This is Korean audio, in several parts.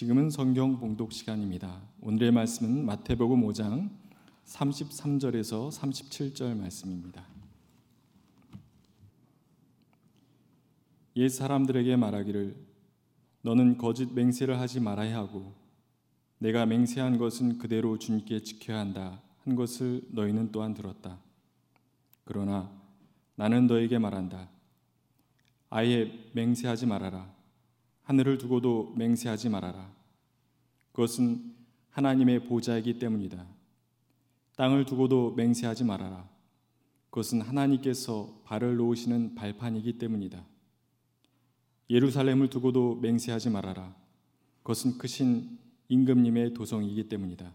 지금은 성경 봉독 시간입니다. 오늘의 말씀은 마태복음 5장 33절에서 37절 말씀입니다. 옛 사람들에게 말하기를 너는 거짓 맹세를 하지 말아야 하고 내가 맹세한 것은 그대로 주님께 지켜야 한다 한 것을 너희는 또한 들었다. 그러나 나는 너에게 말한다. 아예 맹세하지 말아라. 하늘을 두고도 맹세하지 말아라. 그것은 하나님의 보좌이기 때문이다. 땅을 두고도 맹세하지 말아라. 그것은 하나님께서 발을 놓으시는 발판이기 때문이다. 예루살렘을 두고도 맹세하지 말아라. 그것은 크신 임금님의 도성이기 때문이다.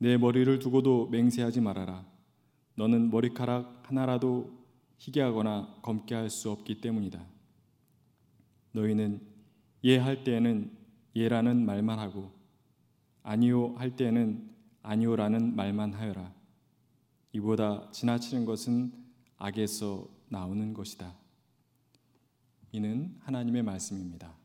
내 머리를 두고도 맹세하지 말아라. 너는 머리카락 하나라도 희게 하거나 검게 할 수 없기 때문이다. 너희는 예할 때에는 예라는 말만 하고 아니요 할 때에는 아니요라는 말만 하여라. 이보다 지나치는 것은 악에서 나오는 것이다. 이는 하나님의 말씀입니다.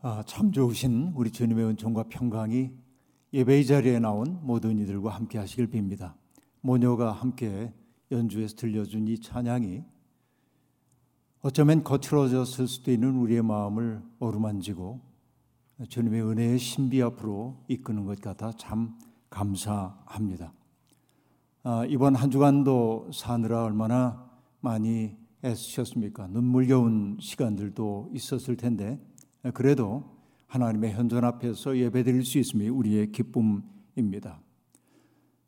아, 참 좋으신 우리 주님의 은총과 평강이 예배의 자리에 나온 모든 이들과 함께 하시길 빕니다. 모녀가 함께 연주해서 들려준 이 찬양이 어쩌면 거칠어졌을 수도 있는 우리의 마음을 어루만지고 주님의 은혜의 신비 앞으로 이끄는 것 같아 참 감사합니다. 아, 이번 한 주간도 사느라 얼마나 많이 애쓰셨습니까? 눈물겨운 시간들도 있었을 텐데 그래도 하나님의 현존 앞에서 예배드릴 수 있음이 우리의 기쁨입니다.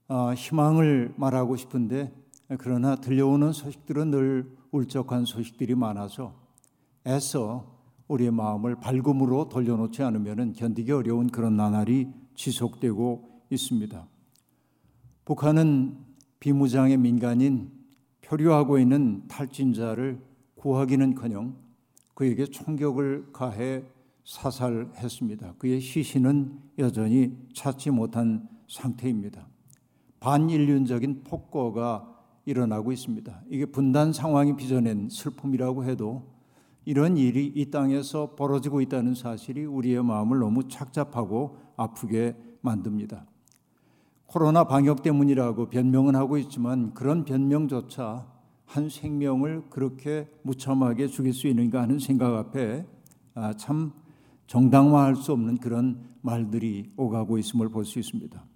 아, 희망을 말하고 싶은데 그러나 들려오는 소식들은 늘 울적한 소식들이 많아서 애써 우리의 마음을 밝음으로 돌려놓지 않으면 견디기 어려운 그런 나날이 지속되고 있습니다. 북한은 비무장의 민간인 표류하고 있는 탈진자를 구하기는커녕 그에게 총격을 가해 사살했습니다. 그의 시신은 여전히 찾지 못한 상태입니다. 반인륜적인 폭거가 일어나고 있습니다. 이게 분단 상황이 빚어낸 슬픔이라고 해도 이런 일이 이 땅에서 벌어지고 있다는 사실이 우리의 마음을 너무 착잡하고 아프게 만듭니다. 코로나 방역 때문이라고 변명은 하고 있지만 그런 변명조차 한 생명을 그렇게 무참하게 죽일 수 있는가 하는 생각 앞에 아, 참 정당화할 수 없는 그런 말들이 오가고 있음을 볼 수 있습니다.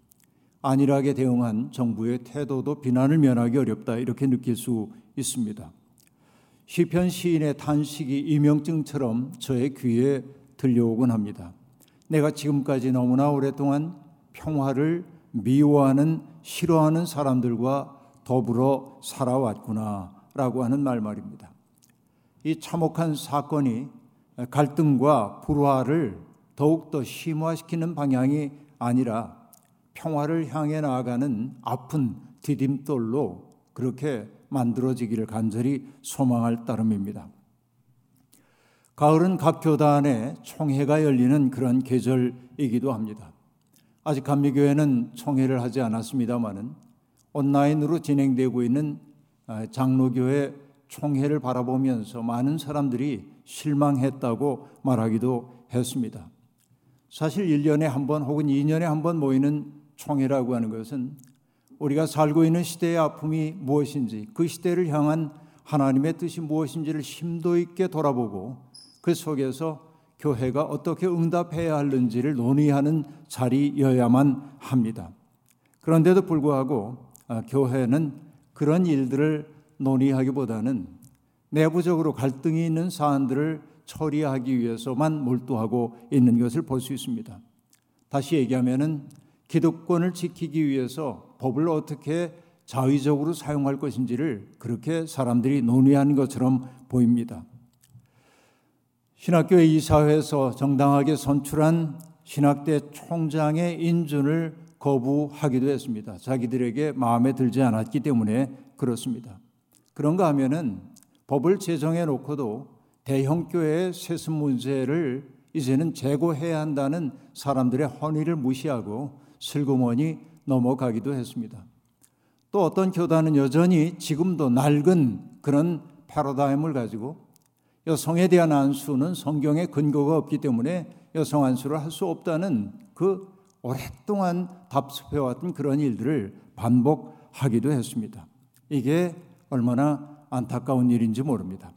안일하게 대응한 정부의 태도도 비난을 면하기 어렵다 이렇게 느낄 수 있습니다. 시편 시인의 탄식이 이명증처럼 저의 귀에 들려오곤 합니다. 내가 지금까지 너무나 오랫동안 평화를 미워하는 싫어하는 사람들과 더불어 살아왔구나라고 하는 말 말입니다. 이 참혹한 사건이 갈등과 불화를 더욱 더 심화시키는 방향이 아니라 평화를 향해 나아가는 아픈 디딤돌로 그렇게 만들어지기를 간절히 소망할 따름입니다. 가을은 각 교단에 총회가 열리는 그런 계절이기도 합니다. 아직 감리교회는 총회를 하지 않았습니다마는 온라인으로 진행되고 있는 아, 장로교회 총회를 바라보면서 많은 사람들이 실망했다고 말하기도 했습니다. 사실 1년에 한 번 혹은 2년에 한 번 모이는 총회라고 하는 것은 우리가 살고 있는 시대의 아픔이 무엇인지 그 시대를 향한 하나님의 뜻이 무엇인지를 심도 있게 돌아보고 그 속에서 교회가 어떻게 응답해야 하는지를 논의하는 자리여야만 합니다. 그런데도 불구하고 아, 교회는 그런 일들을 논의하기보다는 내부적으로 갈등이 있는 사안들을 처리하기 위해서만 몰두하고 있는 것을 볼 수 있습니다. 다시 얘기하면은 기득권을 지키기 위해서 법을 어떻게 자의적으로 사용할 것인지를 그렇게 사람들이 논의하는 것처럼 보입니다. 신학교회 이사회에서 정당하게 선출한 신학대 총장의 인준을 거부하기도 했습니다. 자기들에게 마음에 들지 않았기 때문에 그렇습니다. 그런가 하면은 법을 제정해 놓고도 대형 교회의 세습 문제를 이제는 제고해야 한다는 사람들의 헌의를 무시하고 슬그머니 넘어가기도 했습니다. 또 어떤 교단은 여전히 지금도 낡은 그런 패러다임을 가지고 여성에 대한 안수는 성경에 근거가 없기 때문에 여성 안수를 할 수 없다는 그 오랫동안 답습해왔던 그런 일들을 반복하기도 했습니다. 이게 얼마나 안타까운 일인지 모릅니다.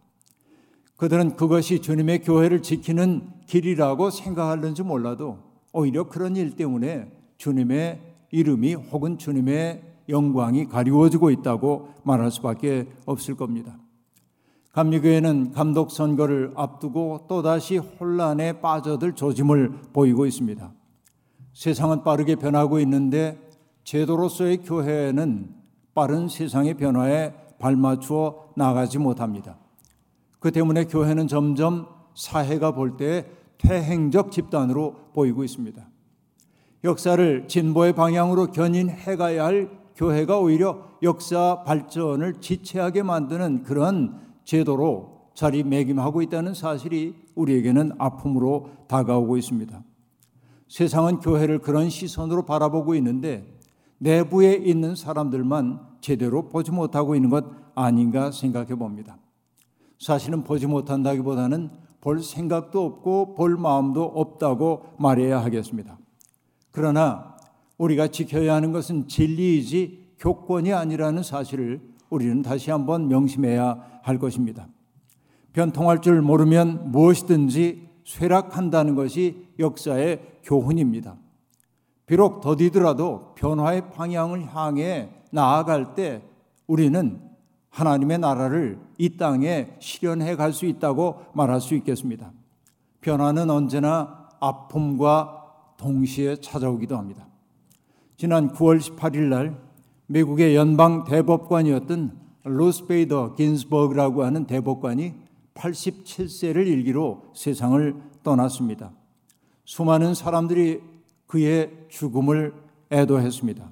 그들은 그것이 주님의 교회를 지키는 길이라고 생각하는지 몰라도 오히려 그런 일 때문에 주님의 이름이 혹은 주님의 영광이 가리워지고 있다고 말할 수밖에 없을 겁니다. 감리교회는 감독 선거를 앞두고 또다시 혼란에 빠져들 조짐을 보이고 있습니다. 세상은 빠르게 변하고 있는데 제도로서의 교회는 빠른 세상의 변화에 발맞추어 나가지 못합니다. 그 때문에 교회는 점점 사회가 볼 때 퇴행적 집단으로 보이고 있습니다. 역사를 진보의 방향으로 견인해 가야 할 교회가 오히려 역사 발전을 지체하게 만드는 그런 제도로 자리매김하고 있다는 사실이 우리에게는 아픔으로 다가오고 있습니다. 세상은 교회를 그런 시선으로 바라보고 있는데 내부에 있는 사람들만 제대로 보지 못하고 있는 것 아닌가 생각해 봅니다. 사실은 보지 못한다기보다는 볼 생각도 없고 볼 마음도 없다고 말해야 하겠습니다. 그러나 우리가 지켜야 하는 것은 진리이지 교권이 아니라는 사실을 우리는 다시 한번 명심해야 할 것입니다. 변통할 줄 모르면 무엇이든지 쇠락한다는 것이 역사의 교훈입니다. 비록 더디더라도 변화의 방향을 향해 나아갈 때 우리는 하나님의 나라를 이 땅에 실현해 갈 수 있다고 말할 수 있겠습니다. 변화는 언제나 아픔과 동시에 찾아오기도 합니다. 지난 9월 18일 날 미국의 연방 대법관이었던 루스베이더 긴스버그라고 하는 대법관이 87세를 일기로 세상을 떠났습니다. 수많은 사람들이 그의 죽음을 애도했습니다.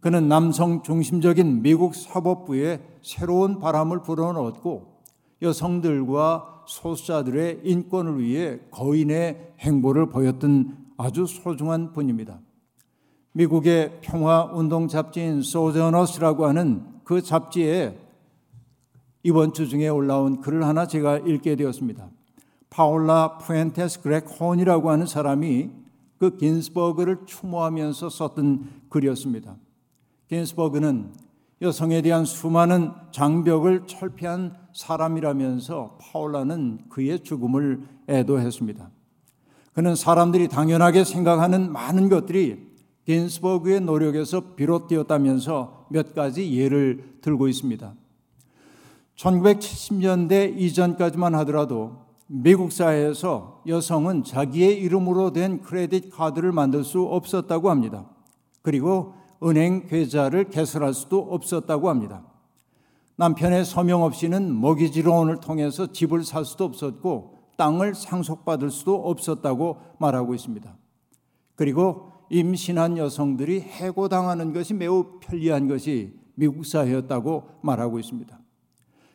그는 남성 중심적인 미국 사법부에 새로운 바람을 불어넣었고 여성들과 소수자들의 인권을 위해 거인의 행보를 보였던 아주 소중한 분입니다. 미국의 평화운동 잡지인 소저너스라고 하는 그 잡지에 이번 주 중에 올라온 글을 하나 제가 읽게 되었습니다. 파울라 푸엔테스 그렉혼이라고 하는 사람이 그 긴스버그를 추모하면서 썼던 글이었습니다. 긴스버그는 여성에 대한 수많은 장벽을 철폐한 사람이라면서 파울라는 그의 죽음을 애도했습니다. 그는 사람들이 당연하게 생각하는 많은 것들이 긴스버그의 노력에서 비롯되었다면서 몇 가지 예를 들고 있습니다. 1970년대 이전까지만 하더라도 미국 사회에서 여성은 자기의 이름으로 된 크레딧 카드를 만들 수 없었다고 합니다. 그리고 은행 계좌를 개설할 수도 없었다고 합니다. 남편의 서명 없이는 모기지론을 통해서 집을 살 수도 없었고 땅을 상속받을 수도 없었다고 말하고 있습니다. 그리고 임신한 여성들이 해고당하는 것이 매우 편리한 것이 미국 사회였다고 말하고 있습니다.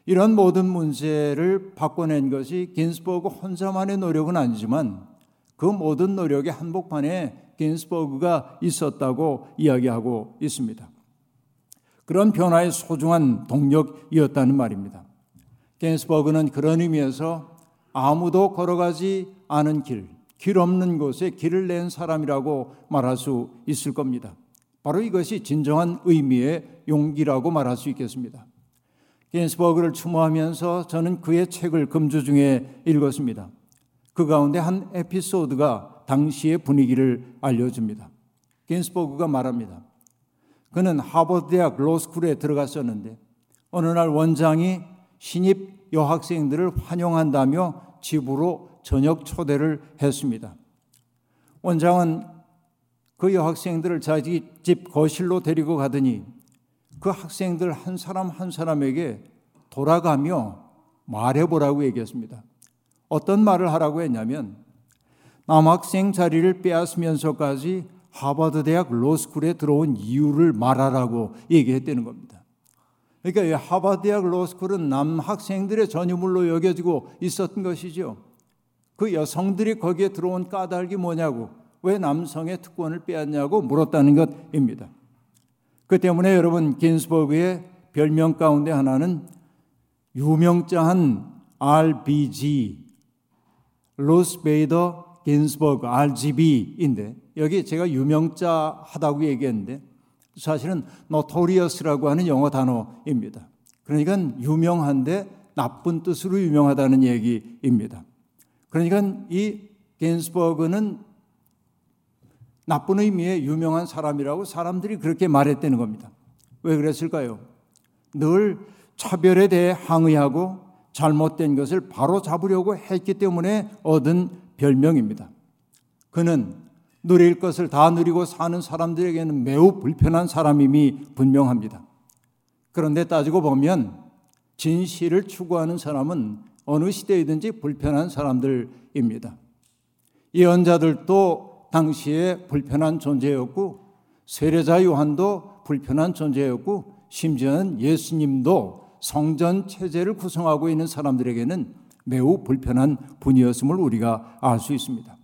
이런 모든 문제를 바꿔낸 것이 긴스버그 혼자만의 노력은 아니지만 그 모든 노력의 한복판에 긴스버그가 있었다고 이야기하고 있습니다. 그런 변화의 소중한 동력이었다는 말입니다. 긴스버그는 그런 의미에서 아무도 걸어가지 않은 길, 길 없는 곳에 길을 낸 사람이라고 말할 수 있을 겁니다. 바로 이것이 진정한 의미의 용기라고 말할 수 있겠습니다. 긴스버그를 추모하면서 저는 그의 책을 금주 중에 읽었습니다. 그 가운데 한 에피소드가 당시의 분위기를 알려줍니다. 긴스버그가 말합니다. 그는 하버드 대학 로스쿨에 들어갔었는데 어느 날 원장이 신입 여학생들을 환영한다며 집으로 저녁 초대를 했습니다. 원장은 그 여학생들을 자기 집 거실로 데리고 가더니 그 학생들 한 사람 한 사람에게 돌아가며 말해보라고 얘기했습니다. 어떤 말을 하라고 했냐면 남학생 자리를 빼앗으면서까지 하버드 대학 로스쿨에 들어온 이유를 말하라고 얘기했다는 겁니다. 그러니까 대학 로스쿨은 남학생들의 전유물로 여겨지고 있었던 것이죠. 그 여성들이 거기에 들어온 까닭이 뭐냐고 왜 남성의 특권을 빼앗냐고 물었다는 것입니다. 그 때문에 여러분 긴스버그의 별명 가운데 하나는 유명자한 RBG, 로스 베이더 긴스버그 RGB인데 여기 제가 유명자 하다고 얘기했는데 사실은 notorious라고 하는 영어 단어입니다. 그러니까 유명한데 나쁜 뜻으로 유명하다는 얘기입니다. 그러니까 이 겐스버그는 나쁜 의미의 유명한 사람이라고 사람들이 그렇게 말했다는 겁니다. 왜 그랬을까요? 늘 차별에 대해 항의하고 잘못된 것을 바로 잡으려고 했기 때문에 얻은 별명입니다. 그는 누릴 것을 다 누리고 사는 사람들에게는 매우 불편한 사람임이 분명합니다. 그런데 따지고 보면 진실을 추구하는 사람은 어느 시대이든지 불편한 사람들입니다. 예언자들도 당시에 불편한 존재였고 세례자 요한도 불편한 존재였고 심지어는 예수님도 성전 체제를 구성하고 있는 사람들에게는 매우 불편한 분이었음을 우리가 알 수 있습니다.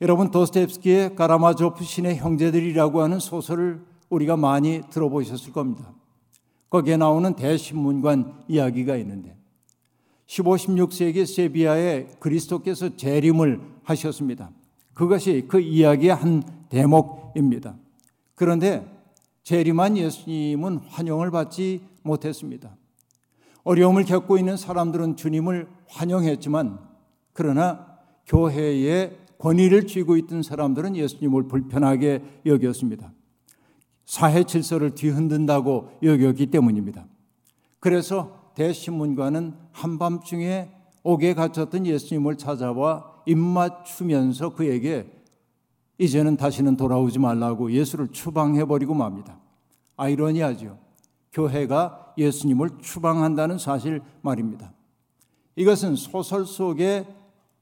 여러분 도스텝스키의 가라마조프 신의 형제들이라고 하는 소설을 우리가 많이 들어보셨을 겁니다. 거기에 나오는 대신문관 이야기가 있는데 15, 16세기 세비야에 그리스도께서 재림을 하셨습니다. 그것이 그 이야기의 한 대목입니다. 그런데 재림한 예수님은 환영을 받지 못했습니다. 어려움을 겪고 있는 사람들은 주님을 환영했지만 그러나 교회에 권위를 쥐고 있던 사람들은 예수님을 불편하게 여겼습니다. 사회 질서를 뒤흔든다고 여겼기 때문입니다. 그래서 대신문관은 한밤중에 옥에 갇혔던 예수님을 찾아와 입맞추면서 그에게 이제는 다시는 돌아오지 말라고 예수를 추방해버리고 맙니다. 아이러니하죠. 교회가 예수님을 추방한다는 사실 말입니다. 이것은 소설 속의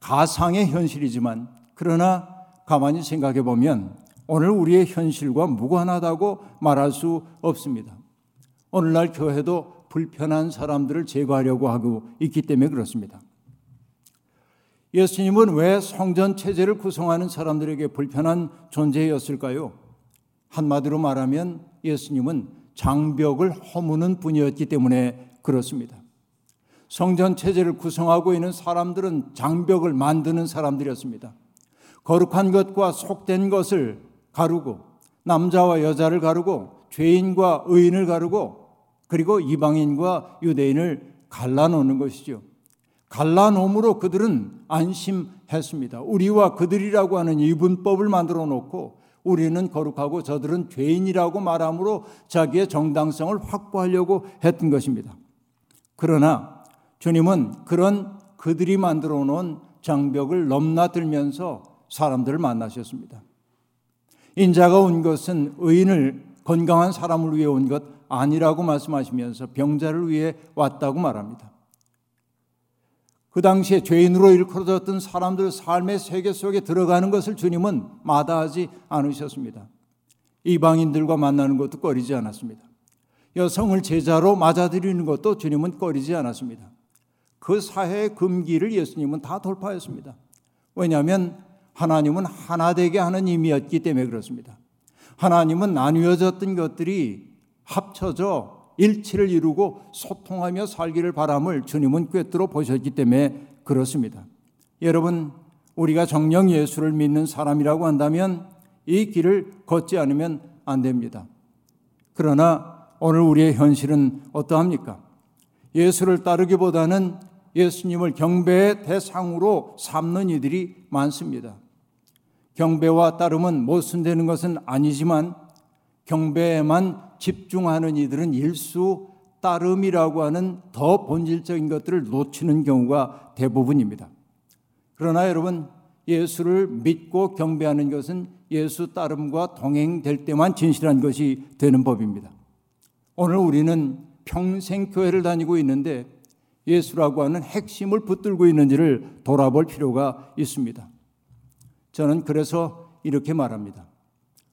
가상의 현실이지만 그러나 가만히 생각해 보면 오늘 우리의 현실과 무관하다고 말할 수 없습니다. 오늘날 교회도 불편한 사람들을 제거하려고 하고 있기 때문에 그렇습니다. 예수님은 왜 성전 체제를 구성하는 사람들에게 불편한 존재였을까요? 한마디로 말하면 예수님은 장벽을 허무는 분이었기 때문에 그렇습니다. 성전 체제를 구성하고 있는 사람들은 장벽을 만드는 사람들이었습니다. 거룩한 것과 속된 것을 가르고 남자와 여자를 가르고 죄인과 의인을 가르고 그리고 이방인과 유대인을 갈라놓는 것이죠. 갈라놓음으로 그들은 안심했습니다. 우리와 그들이라고 하는 이분법을 만들어 놓고 우리는 거룩하고 저들은 죄인이라고 말함으로 자기의 정당성을 확보하려고 했던 것입니다. 그러나 주님은 그런 그들이 만들어 놓은 장벽을 넘나들면서 사람들을 만나셨습니다. 인자가 온 것은 의인을 건강한 사람을 위해 온 것 아니라고 말씀하시면서 병자를 위해 왔다고 말합니다. 그 당시에 죄인으로 일컬어졌던 사람들 삶의 세계 속에 들어가는 것을 주님은 마다하지 않으셨습니다. 이방인들과 만나는 것도 꺼리지 않았습니다. 여성을 제자로 맞아들이는 것도 주님은 꺼리지 않았습니다. 그 사회의 금기를 예수님은 다 돌파했습니다. 왜냐하면 하나님은 하나 되게 하는 임이었기 때문에 그렇습니다. 하나님은 나뉘어졌던 것들이 합쳐져 일치를 이루고 소통하며 살기를 바람을 주님은 꿰뚫어 보셨기 때문에 그렇습니다. 여러분, 우리가 정령 예수를 믿는 사람이라고 한다면 이 길을 걷지 않으면 안 됩니다. 그러나 오늘 우리의 현실은 어떠합니까? 예수를 따르기보다는 예수님을 경배의 대상으로 삼는 이들이 많습니다. 경배와 따름은 모순되는 것은 아니지만 경배에만 집중하는 이들은 일수 따름이라고 하는 더 본질적인 것들을 놓치는 경우가 대부분입니다. 그러나 여러분 예수를 믿고 경배하는 것은 예수 따름과 동행될 때만 진실한 것이 되는 법입니다. 오늘 우리는 평생 교회를 다니고 있는데 예수라고 하는 핵심을 붙들고 있는지를 돌아볼 필요가 있습니다. 저는 그래서 이렇게 말합니다.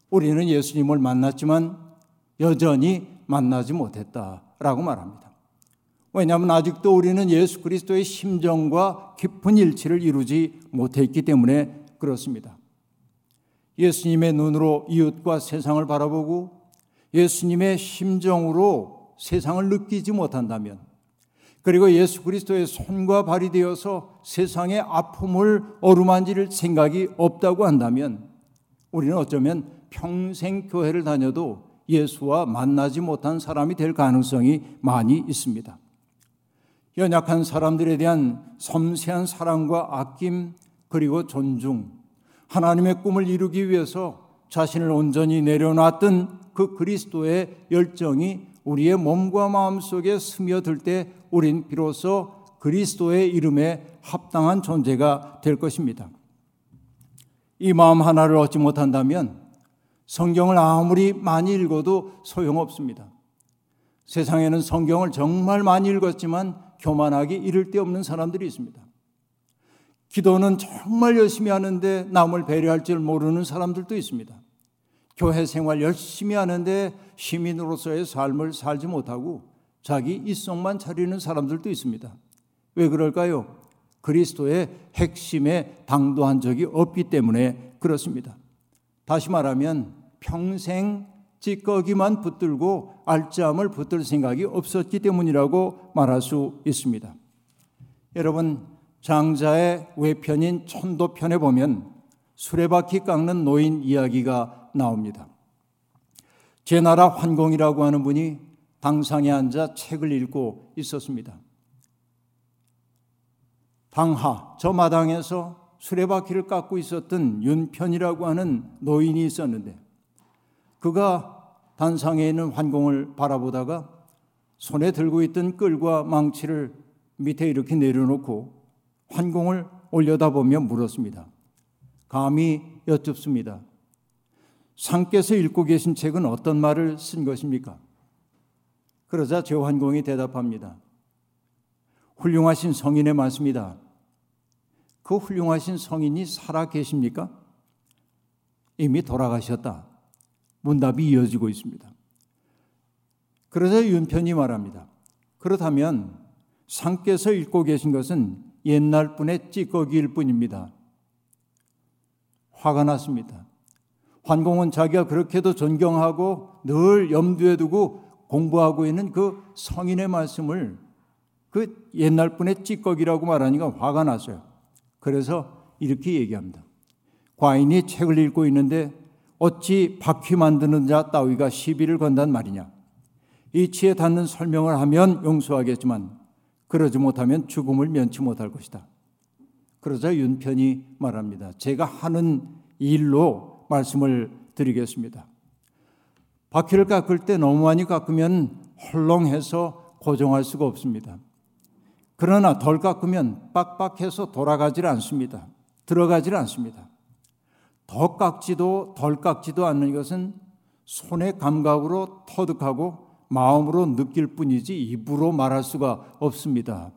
우리는 예수님을 만났지만 여전히 만나지 못했다라고 말합니다. 왜냐하면 아직도 우리는 예수 그리스도의 심정과 깊은 일치를 이루지 못했기 때문에 그렇습니다. 예수님의 눈으로 이웃과 세상을 바라보고 예수님의 심정으로 세상을 느끼지 못한다면 그리고 예수 그리스도의 손과 발이 되어서 세상의 아픔을 어루만질 생각이 없다고 한다면 우리는 어쩌면 평생 교회를 다녀도 예수와 만나지 못한 사람이 될 가능성이 많이 있습니다. 연약한 사람들에 대한 섬세한 사랑과 아낌 그리고 존중, 하나님의 꿈을 이루기 위해서 자신을 온전히 내려놨던 그 그리스도의 열정이 우리의 몸과 마음 속에 스며들 때 우린 비로소 그리스도의 이름에 합당한 존재가 될 것입니다. 이 마음 하나를 얻지 못한다면 성경을 아무리 많이 읽어도 소용없습니다. 세상에는 성경을 정말 많이 읽었지만 교만하기 이를 데 없는 사람들이 있습니다. 기도는 정말 열심히 하는데 남을 배려할 줄 모르는 사람들도 있습니다. 교회 생활 열심히 하는데 시민으로서의 삶을 살지 못하고 자기 이성만 차리는 사람들도 있습니다. 왜 그럴까요? 그리스도의 핵심에 당도한 적이 없기 때문에 그렇습니다. 다시 말하면 평생 찌꺼기만 붙들고 알짜함을 붙들 생각이 없었기 때문이라고 말할 수 있습니다. 여러분 장자의 외편인 천도편에 보면 수레바퀴 깎는 노인 이야기가 나옵니다. 제 나라 환공이라고 하는 분이 당상에 앉아 책을 읽고 있었습니다. 방하 저 마당에서 수레바퀴를 깎고 있었던 윤편이라고 하는 노인이 있었는데 그가 단상에 있는 환공을 바라보다가 손에 들고 있던 끌과 망치를 밑에 이렇게 내려놓고 환공을 올려다보며 물었습니다. 감히 여쭙습니다. 상께서 읽고 계신 책은 어떤 말을 쓴 것입니까? 그러자 제 환공이 대답합니다. 훌륭하신 성인의 말씀이다. 그 훌륭하신 성인이 살아 계십니까? 이미 돌아가셨다. 문답이 이어지고 있습니다. 그러자 윤편이 말합니다. 그렇다면 상께서 읽고 계신 것은 옛날 분의 찌꺼기일 뿐입니다. 화가 났습니다. 환공은 자기가 그렇게도 존경하고 늘 염두에 두고 공부하고 있는 그 성인의 말씀을 그 옛날 분의 찌꺼기라고 말하니까 화가 났어요. 그래서 이렇게 얘기합니다. 과인이 책을 읽고 있는데 어찌 바퀴 만드는 자 따위가 시비를 건단 말이냐. 이치에 닿는 설명을 하면 용서하겠지만 그러지 못하면 죽음을 면치 못할 것이다. 그러자 윤편이 말합니다. 제가 하는 일로 말씀을 드리겠습니다. 바퀴를 깎을 때 너무 많이 깎으면 헐렁해서 고정할 수가 없습니다. 그러나 덜 깎으면 빡빡해서 돌아가질 않습니다. 들어가질 않습니다. 더 깎지도 덜 깎지도 않는 것은 손의 감각으로 터득하고 마음으로 느낄 뿐이지 입으로 말할 수가 없습니다.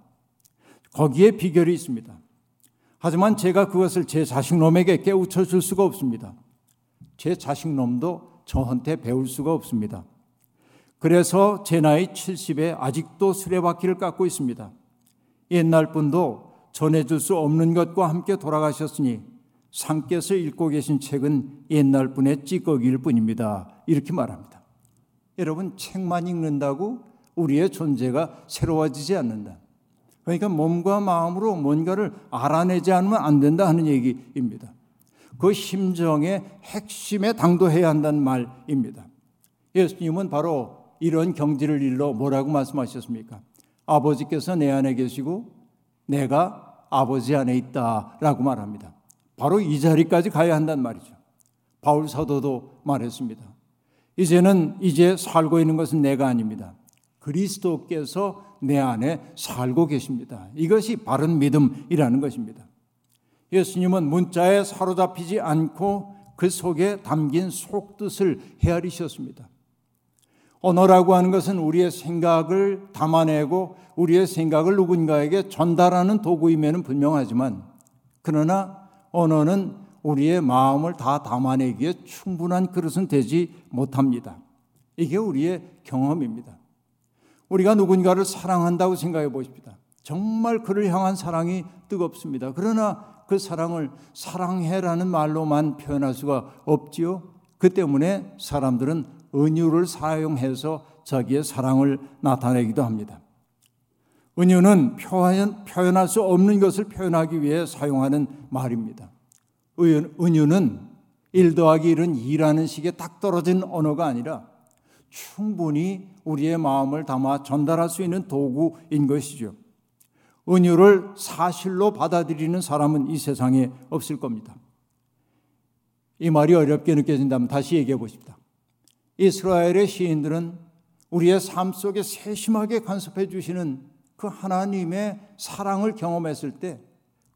거기에 비결이 있습니다. 하지만 제가 그것을 제 자식놈에게 깨우쳐 줄 수가 없습니다. 제 자식놈도 저한테 배울 수가 없습니다. 그래서 제 나이 70에 아직도 수레바퀴를 깎고 있습니다. 옛날 분도 전해줄 수 없는 것과 함께 돌아가셨으니 상께서 읽고 계신 책은 옛날 분의 찌꺼기일 뿐입니다. 이렇게 말합니다. 여러분 책만 읽는다고 우리의 존재가 새로워지지 않는다. 그러니까 몸과 마음으로 뭔가를 알아내지 않으면 안 된다 하는 얘기입니다. 그 심정의 핵심에 당도해야 한다는 말입니다. 예수님은 바로 이런 경지를 일러 뭐라고 말씀하셨습니까? 아버지께서 내 안에 계시고 내가 아버지 안에 있다라고 말합니다. 바로 이 자리까지 가야 한단 말이죠. 바울 사도도 말했습니다. 이제는 이제 살고 있는 것은 내가 아닙니다. 그리스도께서 내 안에 살고 계십니다. 이것이 바른 믿음이라는 것입니다. 예수님은 문자에 사로잡히지 않고 그 속에 담긴 속뜻을 헤아리셨습니다. 언어라고 하는 것은 우리의 생각을 담아내고 우리의 생각을 누군가에게 전달하는 도구임에는 분명하지만 그러나 언어는 우리의 마음을 다 담아내기에 충분한 그릇은 되지 못합니다. 이게 우리의 경험입니다. 우리가 누군가를 사랑한다고 생각해 보십니다. 정말 그를 향한 사랑이 뜨겁습니다. 그러나 그 사랑을 사랑해라는 말로만 표현할 수가 없지요. 그 때문에 사람들은 은유를 사용해서 자기의 사랑을 나타내기도 합니다. 은유는 표현, 표현할 수 없는 것을 표현하기 위해 사용하는 말입니다. 은유는 1 더하기 1은 2라는 식의 딱 떨어진 언어가 아니라 충분히 우리의 마음을 담아 전달할 수 있는 도구인 것이죠. 은유를 사실로 받아들이는 사람은 이 세상에 없을 겁니다. 이 말이 어렵게 느껴진다면 다시 얘기해 보십니다. 이스라엘의 시인들은 우리의 삶 속에 세심하게 간섭해 주시는 그 하나님의 사랑을 경험했을 때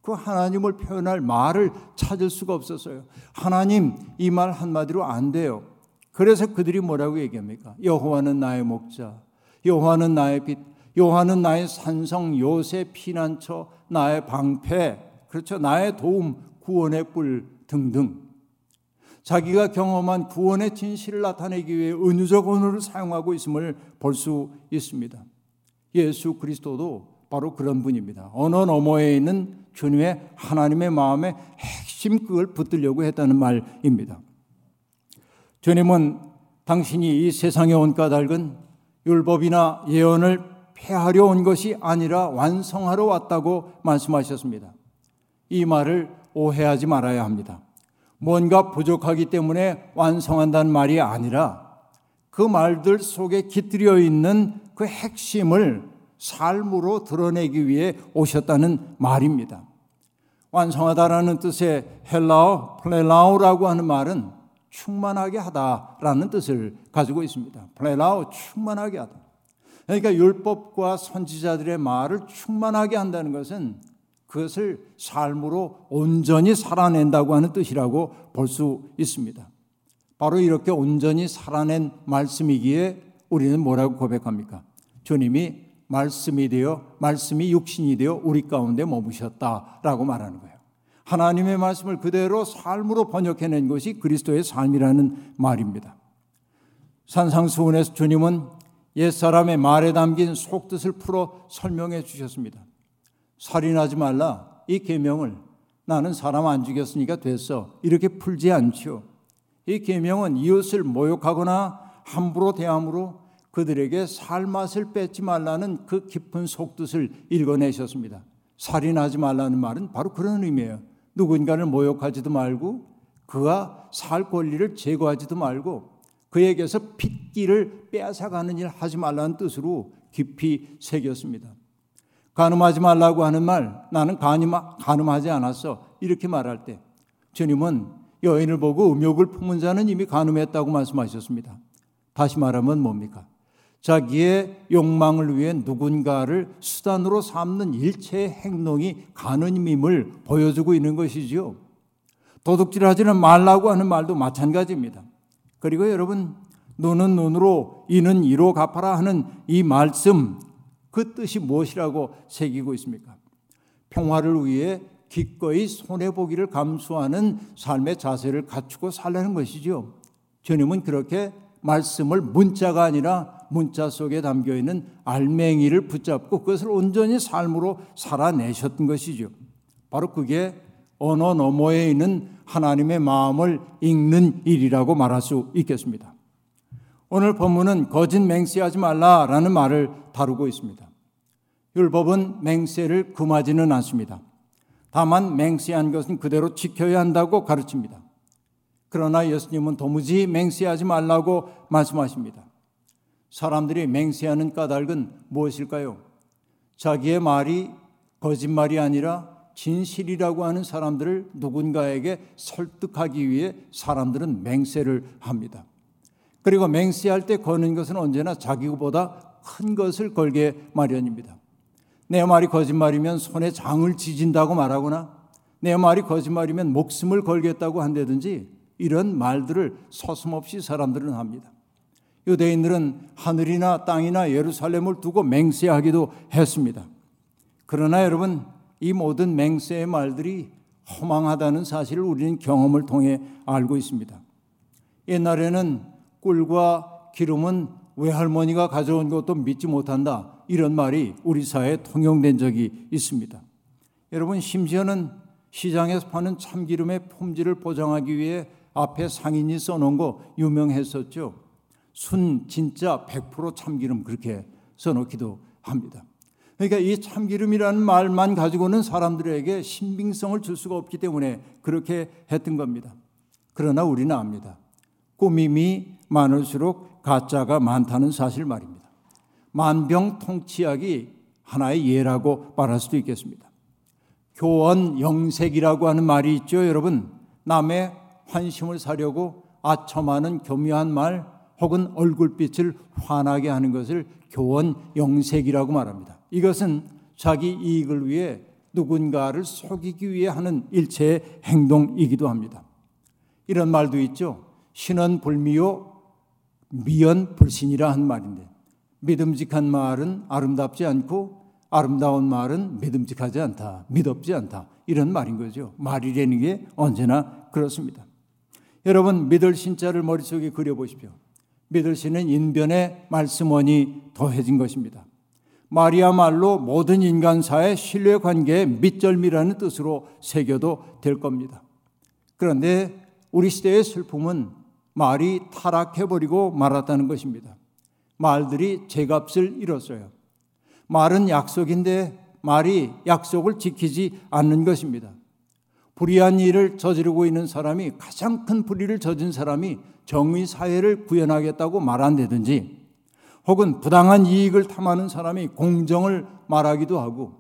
그 하나님을 표현할 말을 찾을 수가 없었어요. 하나님 이 말 한마디로 안 돼요. 그래서 그들이 뭐라고 얘기합니까? 여호와는 나의 목자, 여호와는 나의 빛, 여호와는 나의 산성, 요새 피난처, 나의 방패, 그렇죠? 나의 도움, 구원의 뿔 등등. 자기가 경험한 구원의 진실을 나타내기 위해 은유적 언어를 사용하고 있음을 볼 수 있습니다. 예수 그리스도도 바로 그런 분입니다. 언어 너머에 있는 주님의 하나님의 마음의 핵심 그걸 붙들려고 했다는 말입니다. 주님은 당신이 이 세상에 온 까닭은 율법이나 예언을 폐하려 온 것이 아니라 완성하러 왔다고 말씀하셨습니다. 이 말을 오해하지 말아야 합니다. 뭔가 부족하기 때문에 완성한다는 말이 아니라 그 말들 속에 깃들여 있는 그 핵심을 삶으로 드러내기 위해 오셨다는 말입니다. 완성하다라는 뜻의 헬라어 플레라오라고 하는 말은 충만하게 하다라는 뜻을 가지고 있습니다. 플레라오 충만하게 하다. 그러니까 율법과 선지자들의 말을 충만하게 한다는 것은 그것을 삶으로 온전히 살아낸다고 하는 뜻이라고 볼 수 있습니다. 바로 이렇게 온전히 살아낸 말씀이기에 우리는 뭐라고 고백합니까? 주님이 말씀이 되어 말씀이 육신이 되어 우리 가운데 머무셨다라고 말하는 거예요. 하나님의 말씀을 그대로 삶으로 번역해낸 것이 그리스도의 삶이라는 말입니다. 산상수훈에서 주님은 옛사람의 말에 담긴 속뜻을 풀어 설명해 주셨습니다. 살인하지 말라 이 계명을 나는 사람 안 죽였으니까 됐어 이렇게 풀지 않지이 계명은 이웃을 모욕하거나 함부로 대함으로 그들에게 살맛을 뺏지 말라는 그 깊은 속뜻을 읽어내셨습니다. 살인하지 말라는 말은 바로 그런 의미예요. 누군가를 모욕하지도 말고 그가 살 권리를 제거하지도 말고 그에게서 핏기를 빼앗아가는 일 하지 말라는 뜻으로 깊이 새겼습니다. 간음하지 말라고 하는 말 나는 간임, 간음하지 않았어 이렇게 말할 때 주님은 여인을 보고 음욕을 품은 자는 이미 간음했다고 말씀하셨습니다. 다시 말하면 뭡니까? 자기의 욕망을 위해 누군가를 수단으로 삼는 일체의 행동이 가늠임을 보여주고 있는 것이지요. 도둑질하지는 말라고 하는 말도 마찬가지입니다. 그리고 여러분 눈은 눈으로 이는 이로 갚아라 하는 이 말씀 그 뜻이 무엇이라고 새기고 있습니까? 평화를 위해 기꺼이 손해 보기를 감수하는 삶의 자세를 갖추고 살라는 것이죠. 주님은 그렇게 말씀을 문자가 아니라 문자 속에 담겨 있는 알맹이를 붙잡고 그것을 온전히 삶으로 살아내셨던 것이죠. 바로 그게 언어 너머에 있는 하나님의 마음을 읽는 일이라고 말할 수 있겠습니다. 오늘 본문은 거짓 맹세하지 말라라는 말을 다루고 있습니다. 율법은 맹세를 금하지는 않습니다. 다만 맹세한 것은 그대로 지켜야 한다고 가르칩니다. 그러나 예수님은 도무지 맹세하지 말라고 말씀하십니다. 사람들이 맹세하는 까닭은 무엇일까요? 자기의 말이 거짓말이 아니라 진실이라고 하는 사람들을 누군가에게 설득하기 위해 사람들은 맹세를 합니다. 그리고 맹세할 때 거는 것은 언제나 자기보다 큰 것을 걸게 마련입니다. 내 말이 거짓말이면 손에 장을 지진다고 말하거나 내 말이 거짓말이면 목숨을 걸겠다고 한다든지 이런 말들을 서슴없이 사람들은 합니다. 유대인들은 하늘이나 땅이나 예루살렘을 두고 맹세하기도 했습니다. 그러나 여러분 이 모든 맹세의 말들이 허망하다는 사실을 우리는 경험을 통해 알고 있습니다. 옛날에는 꿀과 기름은 외할머니가 가져온 것도 믿지 못한다. 이런 말이 우리 사회에 통용된 적이 있습니다. 여러분 심지어는 시장에서 파는 참기름의 품질을 보장하기 위해 앞에 상인이 써놓은 거 유명했었죠. 순 진짜 100% 참기름 그렇게 써놓기도 합니다. 그러니까 이 참기름이라는 말만 가지고는 사람들에게 신빙성을 줄 수가 없기 때문에 그렇게 했던 겁니다. 그러나 우리는 압니다. 꾸밈이 많을수록 가짜가 많다는 사실 말입니다. 만병통치약이 하나의 예라고 말할 수도 있겠습니다. 교원 영색이라고 하는 말이 있죠, 여러분. 남의 환심을 사려고 아첨하는 교묘한 말 혹은 얼굴빛을 환하게 하는 것을 교원 영색이라고 말합니다. 이것은 자기 이익을 위해 누군가를 속이기 위해 하는 일체의 행동이기도 합니다. 이런 말도 있죠. 신은 불미요 미연 불신이라 한 말인데 믿음직한 말은 아름답지 않고 아름다운 말은 믿음직하지 않다. 믿업지 않다. 이런 말인 거죠. 말이라는 게 언제나 그렇습니다. 여러분 믿을 신자를 머릿속에 그려보십시오. 믿을 신은 인변의 말씀원이 더해진 것입니다. 말이야말로 모든 인간사의 신뢰 관계의 밑절미라는 뜻으로 새겨도 될 겁니다. 그런데 우리 시대의 슬픔은 말이 타락해버리고 말았다는 것입니다. 말들이 제값을 잃었어요. 말은 약속인데 말이 약속을 지키지 않는 것입니다. 불의한 일을 저지르고 있는 사람이 가장 큰 불의를 저진 사람이 정의 사회를 구현하겠다고 말한다든지 혹은 부당한 이익을 탐하는 사람이 공정을 말하기도 하고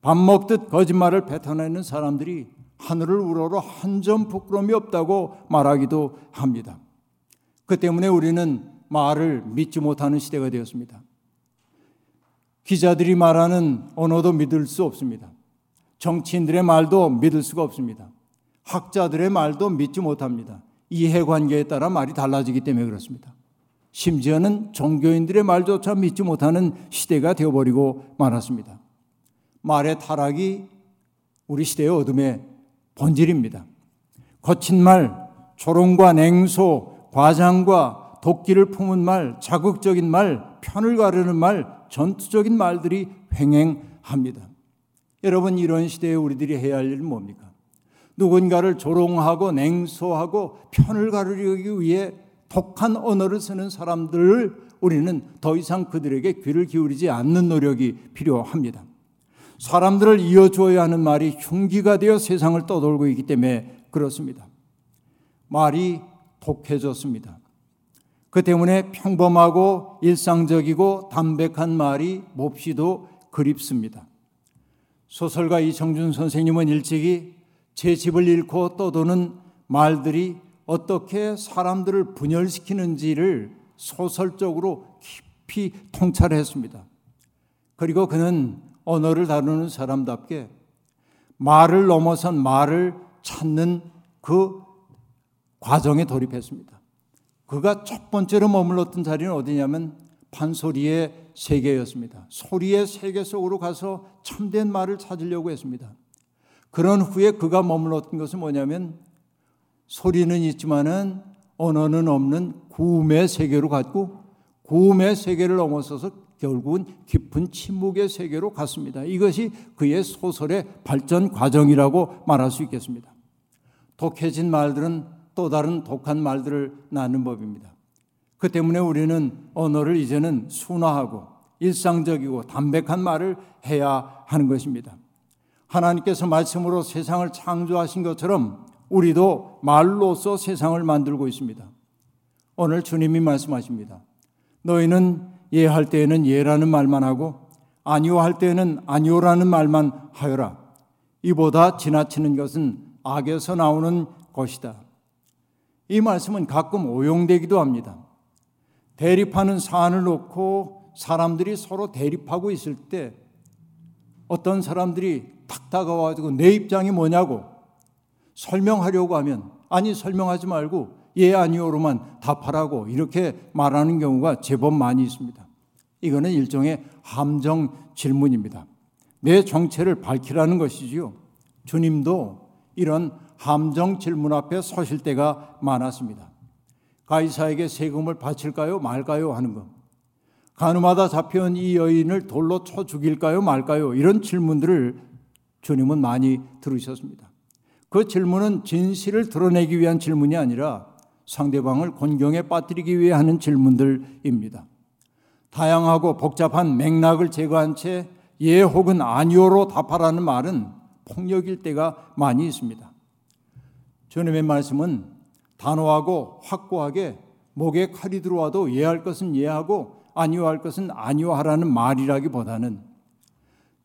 밥 먹듯 거짓말을 뱉어내는 사람들이 하늘을 우러러 한 점 부끄러움이 없다고 말하기도 합니다. 그 때문에 우리는 말을 믿지 못하는 시대가 되었습니다. 기자들이 말하는 언어도 믿을 수 없습니다. 정치인들의 말도 믿을 수가 없습니다. 학자들의 말도 믿지 못합니다. 이해관계에 따라 말이 달라지기 때문에 그렇습니다. 심지어는 종교인들의 말조차 믿지 못하는 시대가 되어버리고 말았습니다. 말의 타락이 우리 시대의 어둠의 본질입니다. 거친 말, 조롱과 냉소, 과장과 도끼를 품은 말, 자극적인 말, 편을 가르는 말, 전투적인 말들이 횡행합니다. 여러분 이런 시대에 우리들이 해야 할 일은 뭡니까? 누군가를 조롱하고 냉소하고 편을 가르기 위해 독한 언어를 쓰는 사람들을 우리는 더 이상 그들에게 귀를 기울이지 않는 노력이 필요합니다. 사람들을 이어주어야 하는 말이 흉기가 되어 세상을 떠돌고 있기 때문에 그렇습니다. 말이 독해졌습니다. 그 때문에 평범하고 일상적이고 담백한 말이 몹시도 그립습니다. 소설가 이청준 선생님은 일찍이 제 집을 잃고 떠도는 말들이 어떻게 사람들을 분열시키는지를 소설적으로 깊이 통찰했습니다. 그리고 그는 언어를 다루는 사람답게 말을 넘어선 말을 찾는 그 과정에 돌입했습니다. 그가 첫 번째로 머물렀던 자리는 어디냐면 판소리의 세계였습니다. 소리의 세계 속으로 가서 참된 말을 찾으려고 했습니다. 그런 후에 그가 머물렀던 것은 뭐냐면 소리는 있지만은 언어는 없는 구음의 세계로 갔고 구음의 세계를 넘어서서 결국은 깊은 침묵의 세계로 갔습니다. 이것이 그의 소설의 발전 과정이라고 말할 수 있겠습니다. 독해진 말들은 또 다른 독한 말들을 낳는 법입니다. 그 때문에 우리는 언어를 이제는 순화하고 일상적이고 담백한 말을 해야 하는 것입니다. 하나님께서 말씀으로 세상을 창조하신 것처럼 우리도 말로써 세상을 만들고 있습니다. 오늘 주님이 말씀하십니다. 너희는 예할 때에는 예라는 말만 하고 아니요 할 때에는 아니요라는 말만 하여라. 이보다 지나치는 것은 악에서 나오는 것이다. 이 말씀은 가끔 오용되기도 합니다. 대립하는 사안을 놓고 사람들이 서로 대립하고 있을 때 어떤 사람들이 탁 다가와가지고 내 입장이 뭐냐고 설명하려고 하면 아니 설명하지 말고 예 아니오로만 답하라고 이렇게 말하는 경우가 제법 많이 있습니다. 이거는 일종의 함정 질문입니다. 내 정체를 밝히라는 것이지요. 주님도 이런 함정 질문 앞에 서실 때가 많았습니다. 가이사에게 세금을 바칠까요 말까요 하는 것. 가늠하다 잡혀온 이 여인을 돌로 쳐 죽일까요 말까요 이런 질문들을 주님은 많이 들으셨습니다. 그 질문은 진실을 드러내기 위한 질문이 아니라 상대방을 곤경에 빠뜨리기 위해 하는 질문들입니다. 다양하고 복잡한 맥락을 제거한 채 예 혹은 아니오로 답하라는 말은 폭력일 때가 많이 있습니다. 주님의 말씀은 단호하고 확고하게 목에 칼이 들어와도 예할 것은 예하고 아니오 할 것은 아니오 하라는 말이라기보다는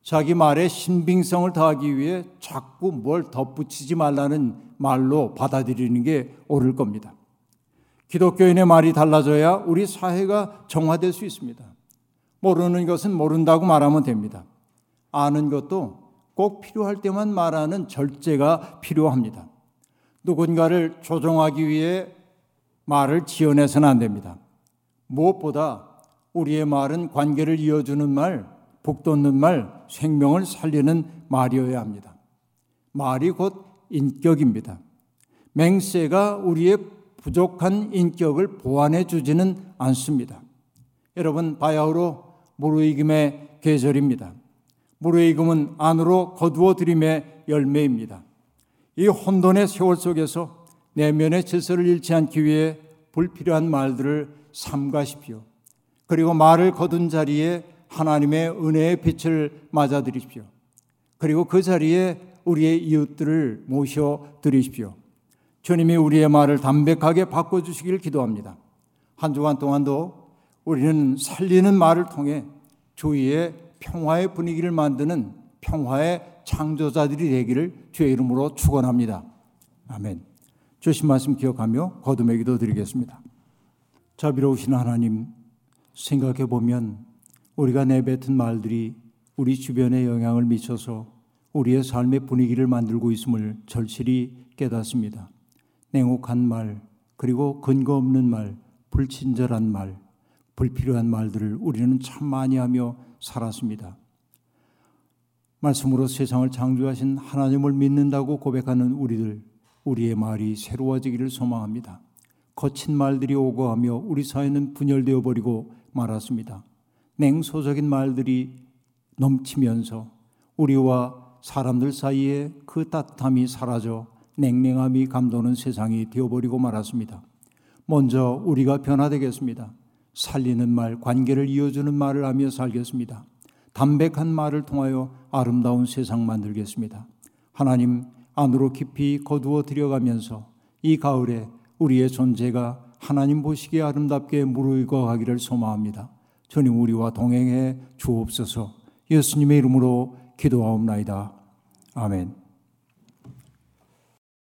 자기 말에 신빙성을 더하기 위해 자꾸 뭘 덧붙이지 말라는 말로 받아들이는 게 옳을 겁니다. 기독교인의 말이 달라져야 우리 사회가 정화될 수 있습니다. 모르는 것은 모른다고 말하면 됩니다. 아는 것도 꼭 필요할 때만 말하는 절제가 필요합니다. 누군가를 조종하기 위해 말을 지어내서는 안 됩니다. 무엇보다 우리의 말은 관계를 이어주는 말, 북돋는 말, 생명을 살리는 말이어야 합니다. 말이 곧 인격입니다. 맹세가 우리의 부족한 인격을 보완해 주지는 않습니다. 여러분 바야흐로 무르익음의 계절입니다. 무르익음은 안으로 거두어 들임의 열매입니다. 이 혼돈의 세월 속에서 내면의 질서를 잃지 않기 위해 불필요한 말들을 삼가십시오. 그리고 말을 거둔 자리에 하나님의 은혜의 빛을 맞아들이십시오. 그리고 그 자리에 우리의 이웃들을 모셔 드리십시오. 주님이 우리의 말을 담백하게 바꿔주시기를 기도합니다. 한 주간 동안도 우리는 살리는 말을 통해 주위에 평화의 분위기를 만드는 평화의 창조자들이 되기를 주의 이름으로 축원합니다. 아멘. 주신 말씀 기억하며 거듭의 기도 드리겠습니다. 자비로우신 하나님 생각해 보면 우리가 내뱉은 말들이 우리 주변에 영향을 미쳐서 우리의 삶의 분위기를 만들고 있음을 절실히 깨닫습니다. 냉혹한 말, 그리고 근거 없는 말, 불친절한 말, 불필요한 말들을 우리는 참 많이 하며 살았습니다. 말씀으로 세상을 창조하신 하나님을 믿는다고 고백하는 우리들, 우리의 말이 새로워지기를 소망합니다. 거친 말들이 오고 하며 우리 사회는 분열되어 버리고 말았습니다. 냉소적인 말들이 넘치면서 우리와 사람들 사이에 그 따뜻함이 사라져 냉랭함이 감도는 세상이 되어버리고 말았습니다. 먼저 우리가 변화되겠습니다. 살리는 말, 관계를 이어주는 말을 하며 살겠습니다. 담백한 말을 통하여 아름다운 세상 만들겠습니다. 하나님 안으로 깊이 거두어 들여가면서 이 가을에 우리의 존재가 하나님 보시기에 아름답게 무르익어 가기를 소망합니다. 주님 우리와 동행해 주옵소서. 예수님의 이름으로 기도하옵나이다. 아멘.